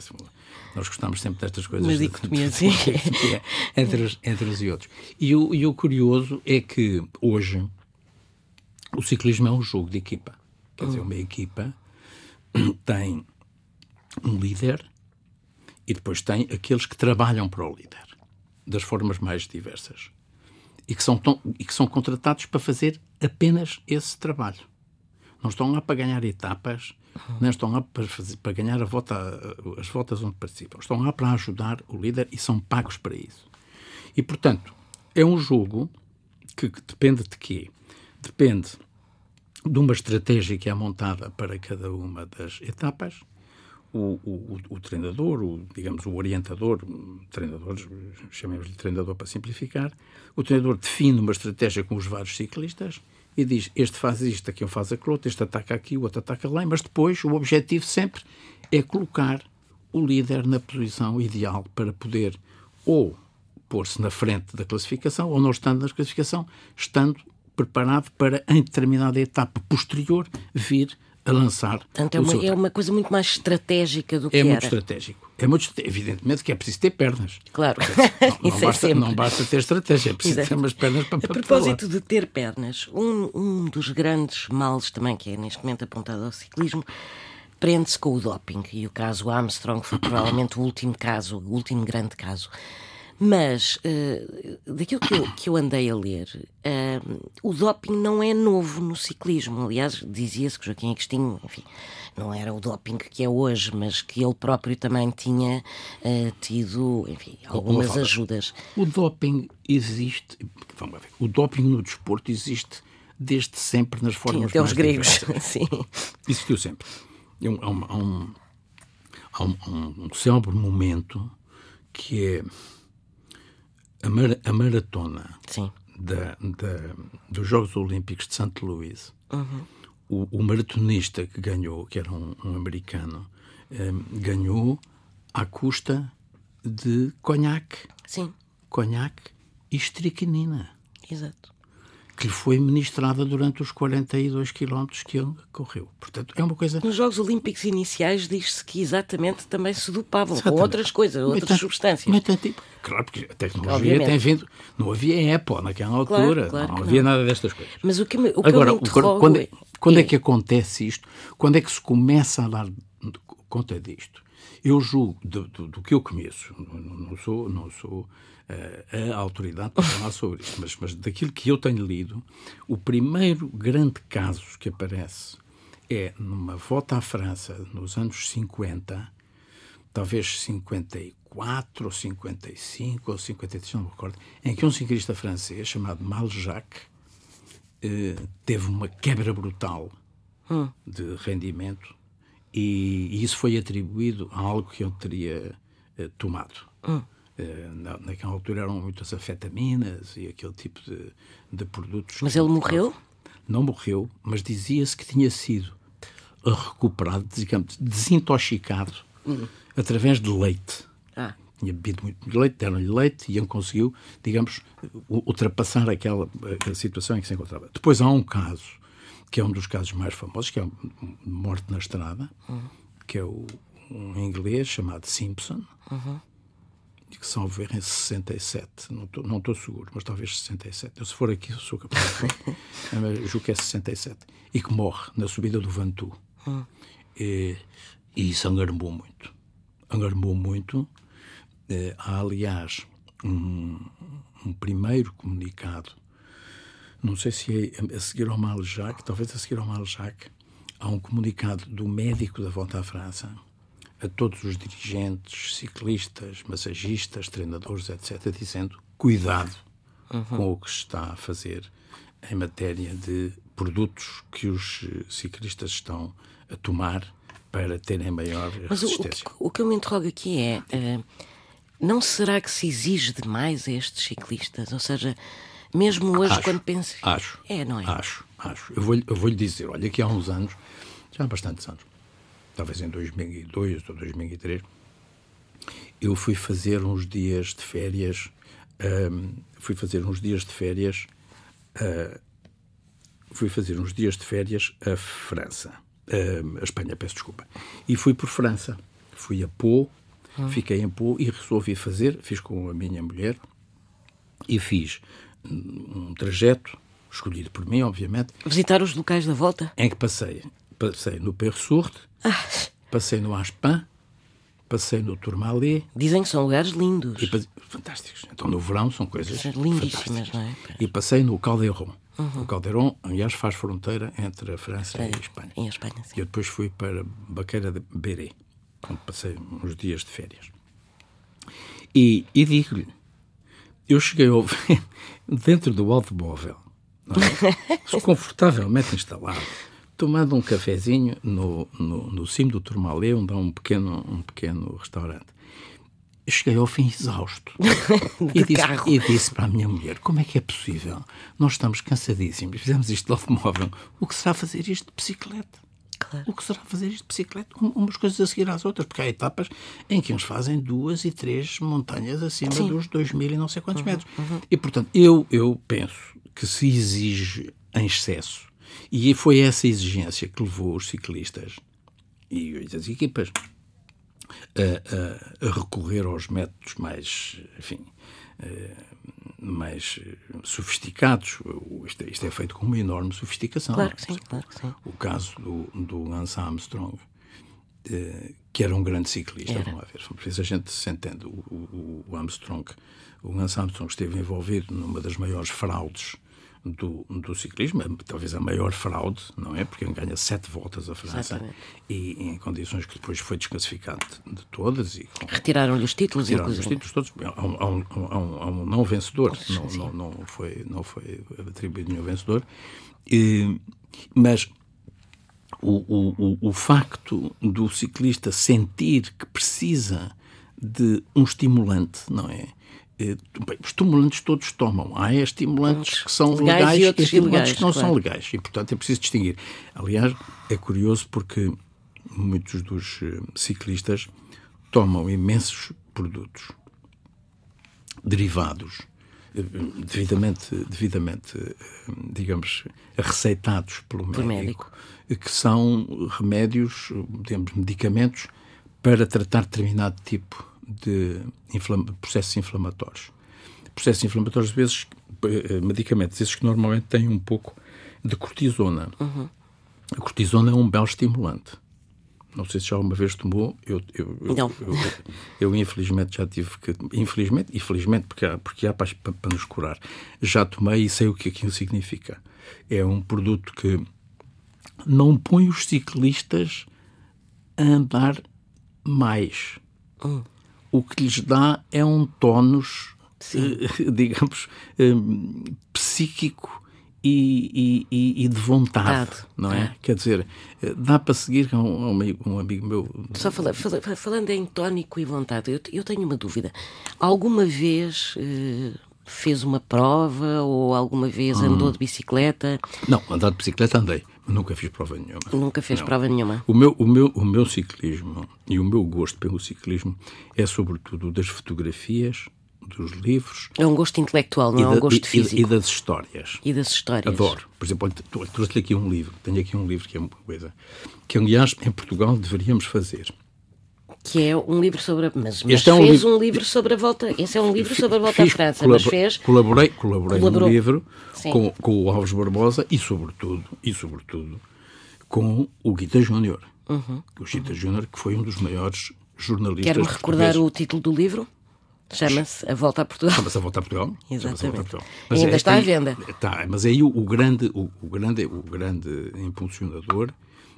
B: nós gostamos sempre destas coisas.
A: Uma dicotomia, sim. <laughs>
B: entre, os, entre os e outros. E o, e o curioso é que hoje o ciclismo é um jogo de equipa. Quer dizer, uma equipa <coughs> tem um líder e depois tem aqueles que trabalham para o líder, das formas mais diversas. E que são, tão, e que são contratados para fazer apenas esse trabalho. Não estão lá para ganhar etapas, não estão lá para, fazer, para ganhar a volta, as voltas onde participam. Estão lá para ajudar o líder e são pagos para isso. E, portanto, é um jogo que, que depende de quê? Depende de uma estratégia que é montada para cada uma das etapas o, o, o, treinador, o, digamos, o orientador, treinador, chamemos-lhe treinador para simplificar, o treinador define uma estratégia com os vários ciclistas e diz este faz isto, aqui um faz aquilo, outro, este ataca aqui, o outro ataca lá, mas depois o objetivo sempre é colocar o líder na posição ideal para poder ou pôr-se na frente da classificação ou não estando na classificação, estando preparado para, em determinada etapa posterior, vir a lançar.
A: Portanto, é uma, é uma coisa muito mais estratégica do que
B: é
A: era.
B: É muito estratégico. É muito, evidentemente que é preciso ter pernas.
A: Claro.
B: Não, <laughs> não, basta, é não basta, ter estratégia, é preciso Exato. ter umas pernas para
A: A propósito de ter pernas, um, um dos grandes males também que é neste momento apontado ao ciclismo prende-se com o doping. E o caso Armstrong foi provavelmente o último caso, o último grande caso. Mas, uh, daquilo que eu, que eu, andei a ler, uh, o doping não é novo no ciclismo. Aliás, dizia-se que Joaquim Agostinho, enfim, não era o doping que é hoje, mas que ele próprio também tinha uh, tido, enfim, algumas ajudas.
B: O doping existe, vamos ver, o doping no desporto existe desde sempre nas formas
A: Sim, até os gregos, <laughs> sim.
B: Existiu sempre. Há um, há um, há um, há um, um célebre momento que é a, a maratona da, da, dos Jogos Olímpicos de St. Louis, uhum. o, o, maratonista que ganhou, que era um, um americano, ehm, ganhou à custa de conhaque.
A: Sim.
B: Conhaque e estricnina.
A: Exato
B: que lhe foi ministrada durante os 42 quilómetros que ele correu. Portanto, é uma coisa...
A: Nos Jogos Olímpicos iniciais diz-se que exatamente também se dopavam exatamente. com outras coisas, outras substâncias.
B: Mas tanto, claro, porque a tecnologia Obviamente. tem vindo... Não havia Apple naquela altura, claro, claro não havia não. nada destas coisas.
A: Mas o que, me, o que Agora,
B: quando, é, quando é, é que acontece isto? Quando é que se começa a dar conta disto? Eu julgo, do, do, do que eu conheço, não, não sou... Não sou a autoridade para falar sobre isto, mas, mas daquilo que eu tenho lido, o primeiro grande caso que aparece é numa volta à França nos anos 50, talvez 54 ou 55 ou 53, não me recordo, em que um ciclista francês chamado Maljac eh, teve uma quebra brutal hum. de rendimento e, e, isso foi atribuído a algo que ele teria eh, tomado. Hum. Eh, naquela altura eram muitas afetaminas e aquele tipo de, de produtos.
A: Mas ele morreu?
B: Não morreu, mas dizia-se que tinha sido recuperado, digamos, desintoxicado uhum. através de leite. Ah. Tinha bebido muito leite, deram-lhe leite e ele conseguiu, digamos, ultrapassar aquela, aquela situação em que se encontrava. Depois há um caso que é um dos casos mais famosos, que é morte na estrada, que é o, um inglês chamado Simpson, e que salvo ver em 67, não estou seguro, mas talvez 67. Eu, se for aqui, eu sou capaz de <laughs> julgo que é 67. E que morre na subida do Vantu. E, e isso angarmou muito. Angarmou muito. Eh, há, aliás, um, um primeiro comunicado, não sei se é a seguir ao Maljac, talvez a seguir ao Maljac, há um comunicado do médico da volta à França a todos os dirigentes, ciclistas, massagistas, treinadores, etc., dizendo cuidado com o que se está a fazer em matéria de produtos que os eh, ciclistas estão a tomar para terem maior
A: Mas
B: resistência.
A: o, o que eu me interrogo aqui é: eh, não será que se exige demais a estes ciclistas? Ou seja, mesmo hoje,
B: Acho,
A: quando penso.
B: Acho.
A: É, não é?
B: Acho, acho. Eu vou-lhe eu vou dizer, olha, que há uns anos, já há bastantes anos, talvez em 2002 ou 2003, eu fui fazer uns dias de férias, hum, fui fazer uns dias de férias, ah, fui fazer uns dias de férias a França, hum, a Espanha, peço desculpa, e fui por França. Fui a Pau, fiquei em Pau e resolvi fazer, fiz com a minha mulher, e fiz um trajeto, escolhido por mim, obviamente,
A: Visitar os locais da volta?
B: em que passei, passei no Persourde, passei no Aspin, passei no Tourmalet,
A: Dizem que são lugares lindos.
B: e fantásticos. Então no verão são coisas
A: lindíssimas, não é?
B: E passei no Caldeirão. O Caldeirão, aliás, faz fronteira entre a França e a Espanha.
A: Em Espanha,
B: E
A: sim.
B: eu depois fui para Baqueira de Beré, onde passei uns dias de férias. E, e digo-lhe, eu cheguei ao <laughs> dentro do automóvel, é? <laughs> confortavelmente instalado, tomando um cafezinho no, no, no cimo do Tourmalet, onde há um pequeno, um pequeno restaurante. Eu cheguei ao fim exausto. <laughs> e, disse, e disse para a minha mulher: como é que é possível? Nós estamos cansadíssimos, fizemos isto de automóvel. O que será fazer isto de bicicleta?
A: Claro.
B: O que será fazer isto de bicicleta? Um- Umas coisas a seguir às outras, porque há etapas em que uns fazem duas e três montanhas acima
A: Sim.
B: dos dois mil e não sei quantos metros. E, portanto, eu, eu penso que se exige em excesso, e foi essa exigência que levou os ciclistas e as equipas a, a- a recorrer aos métodos mais, enfim, eh, mais eh, sofisticados. Isto, é- isto é feito com uma enorme sofisticação.
A: Claro que sim, claro que sim.
B: O caso do, do Lance Armstrong, eh, que era um grande ciclista,
A: Era.
B: vamos lá ver, por isso a gente se entende. O, o- o Armstrong, o Lance Armstrong esteve envolvido numa das maiores fraudes do, do ciclismo, talvez a maior fraude, não é? Porque ele ganha sete voltas a França
A: Exatamente.
B: e em condições que depois foi desclassificado de todas e
A: Retiraram-lhe os títulos,
B: tiraram os
A: inclusive.
B: títulos todos. Há um, há um- há um- há um não vencedor, não, não, não, foi, não foi atribuído nenhum vencedor. E, mas o, o, o, o facto do ciclista sentir que precisa de um estimulante, não é? Eh, bem, os estimulantes todos tomam. Há estimulantes que são
A: Legais
B: legais
A: e outros
B: estimulantes
A: ilegais,
B: que não
A: claro.
B: são legais. E, portanto, é preciso distinguir. Aliás, é curioso porque muitos dos eh, ciclistas tomam imensos produtos derivados eh, devidamente, devidamente digamos, receitados pelo médico,
A: médico.
B: eh, que são remédios, digamos, medicamentos para tratar determinado tipo de inflama- processos inflamatórios. Processos inflamatórios, às vezes, eh, medicamentos, esses que normalmente têm um pouco de cortisona. A cortisona é um belo estimulante. Não sei se já alguma vez tomou. Eu, eu, eu,
A: Não.
B: eu, infelizmente já tive que. Infelizmente e felizmente, porque há, porque há para, para, para nos curar. Já tomei e sei o que aquilo significa. É um produto que não põe os ciclistas a andar mais. O que lhes dá é um tónus, eh, <laughs> digamos, eh, psíquico e, e- e- de vontade,
A: Vontade,
B: não é?
A: é.
B: Quer dizer, eh, dá para seguir a um, um amigo, meu.
A: Só fala- fala- falando em tónico e vontade, eu, eu tenho uma dúvida. Alguma vez eh, fez uma prova ou alguma vez
B: Hum.
A: andou de bicicleta?
B: Não, andar de bicicleta andei, nunca fiz prova nenhuma.
A: Nunca fez
B: Não.
A: prova nenhuma?
B: O meu, o, meu, o meu ciclismo e o meu gosto pelo ciclismo é sobretudo das fotografias dos livros.
A: É um gosto intelectual, não é um gosto
B: e,
A: físico.
B: E, das histórias.
A: E das histórias.
B: Adoro. Por exemplo, trouxe-lhe aqui um livro. Tenho aqui um livro que é uma coisa que, aliás, em Portugal deveríamos fazer.
A: Que é um livro sobre a... Mas, mas é um fez livro... um livro sobre a volta... Esse é um livro sobre a volta Fiz, à França, mas fez...
B: Colaborei, colaborei Colaborou. no livro com, com o Alves Barbosa e, sobretudo, e sobretudo, com o Guita Júnior. Uhum. O Guita uhum. Júnior, que foi um dos maiores jornalistas
A: Quer-me recordar o título do livro? Chama-se A Volta a Portugal.
B: Chama-se A Volta a Portugal. <laughs>
A: Exatamente. A Portugal. Mas ainda é, está à venda.
B: Está, mas aí o, o, grande, o, o, grande, o grande impulsionador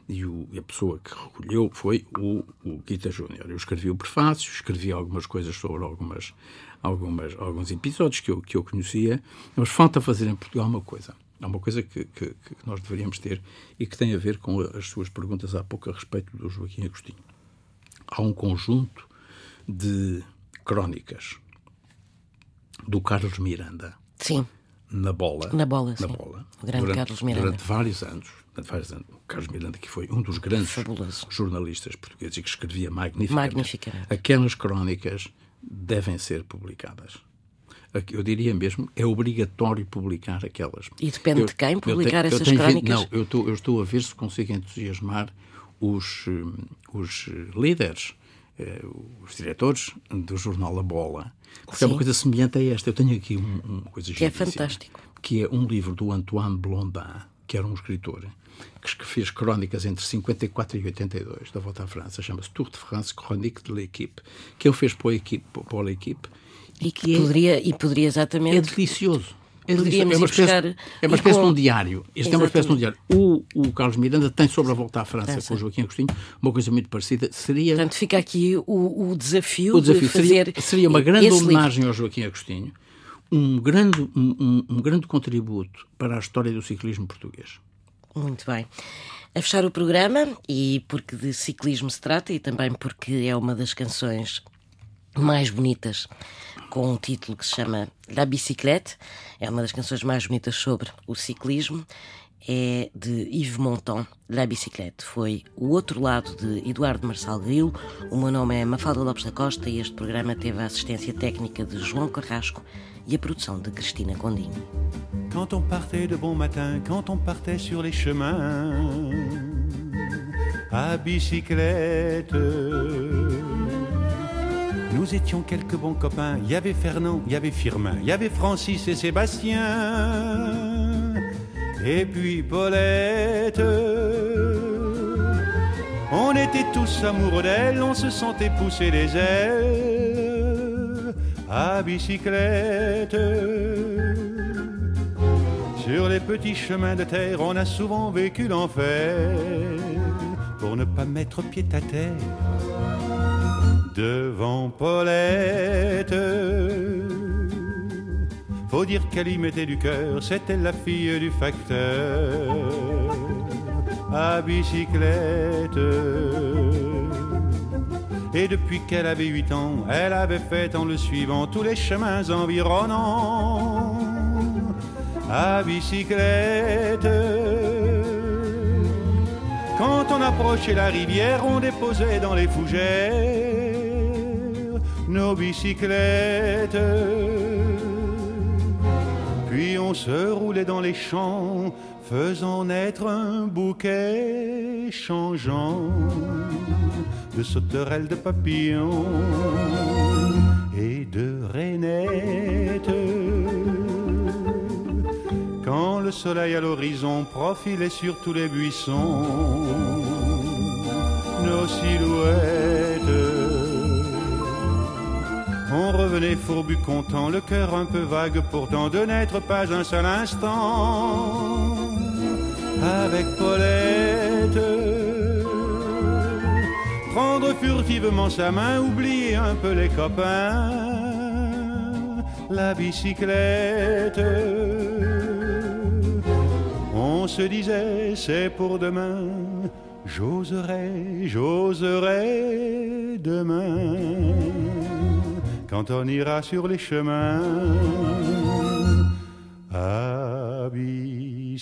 B: e, o, e a pessoa que recolheu foi o, o Guita Júnior. Eu escrevi o prefácio, escrevi algumas coisas sobre algumas, algumas, alguns episódios que eu, que eu conhecia, mas falta fazer em Portugal uma coisa. Há uma coisa que, que, que, nós deveríamos ter e que tem a ver com as suas perguntas há pouco a respeito do Joaquim Agostinho. Há um conjunto de crónicas do Carlos Miranda.
A: Sim.
B: Na bola.
A: Na bola,
B: na
A: sim.
B: bola.
A: O grande
B: durante,
A: Carlos Miranda.
B: Durante vários anos. Carlos Miranda, que foi um dos grandes
A: Fabuloso.
B: jornalistas portugueses e que escrevia magnificamente.
A: Magnificamente.
B: Aquelas crónicas devem ser publicadas. Eu diria mesmo, é obrigatório publicar aquelas.
A: E depende
B: eu,
A: de quem publicar
B: tenho,
A: essas crónicas?
B: Não, eu estou, eu estou a ver se consigo entusiasmar os, os líderes eh, os diretores do jornal A Bola, porque Sim. é uma coisa semelhante a esta. Eu tenho aqui um, uma coisa
A: Que é fantástico.
B: Que é um livro do Antoine Blondin, que era um escritor, que fez crónicas entre 54 e 82 da volta à França. Chama-se Tour de France Chronique de l'Equipe, que ele fez para a para equipe
A: e que, poderia, e poderia exatamente...
B: É delicioso.
A: É, Poderíamos
B: é uma espécie,
A: buscar,
B: é uma espécie com... de um diário. Exatamente. é uma espécie de um diário. O, o Carlos Miranda tem sobre a volta à França com o Joaquim Agostinho uma coisa muito parecida. Seria.
A: Portanto, fica aqui o, o desafio, o desafio de
B: fazer.
A: Seria,
B: seria uma grande homenagem livro. ao Joaquim Agostinho, um grande, um, um, grande contributo para a história do ciclismo português.
A: Muito bem. A fechar o programa, e porque de ciclismo se trata, e também porque é uma das canções mais bonitas com um título que se chama La Bicyclette. É uma das canções mais bonitas sobre o ciclismo. É de Yves Montand, La Bicyclette. Foi o outro lado de Eduardo Marçal Grilo. O meu nome é Mafalda Lopes da Costa e este programa teve a assistência técnica de João Carrasco e de Cristina.
F: Quand on partait de bon matin, quand on partait sur les chemins à bicyclette Nous étions quelques bons copains. Il y avait Fernand, il y avait Firmin, il y avait Francis et Sébastien. Et puis Paulette. On était tous amoureux d'elle, on se sentait pousser les ailes à bicyclette. Sur les petits chemins de terre, on a souvent vécu l'enfer pour ne pas mettre pied à terre devant Paulette. Faut dire qu'elle y mettait du cœur, c'était la fille du facteur à bicyclette. Et depuis qu'elle avait huit ans, elle avait fait en le suivant tous les chemins environnants à bicyclette. Quand on approchait la rivière, on déposait dans les fougères nos bicyclettes. Puis on se roulait dans les champs, faisant naître un bouquet changeant de sauterelles, de papillons et de rainettes. Quand le soleil à l'horizon profilait sur tous les buissons, nos silhouettes on revenait fourbu content, le cœur un peu vague pourtant de n'être pas un seul instant avec Paulette. Prendre furtivement sa main, oublier un peu les copains, la bicyclette. On se disait c'est pour demain, j'oserai, j'oserai demain quand on ira sur les chemins à bicyclette.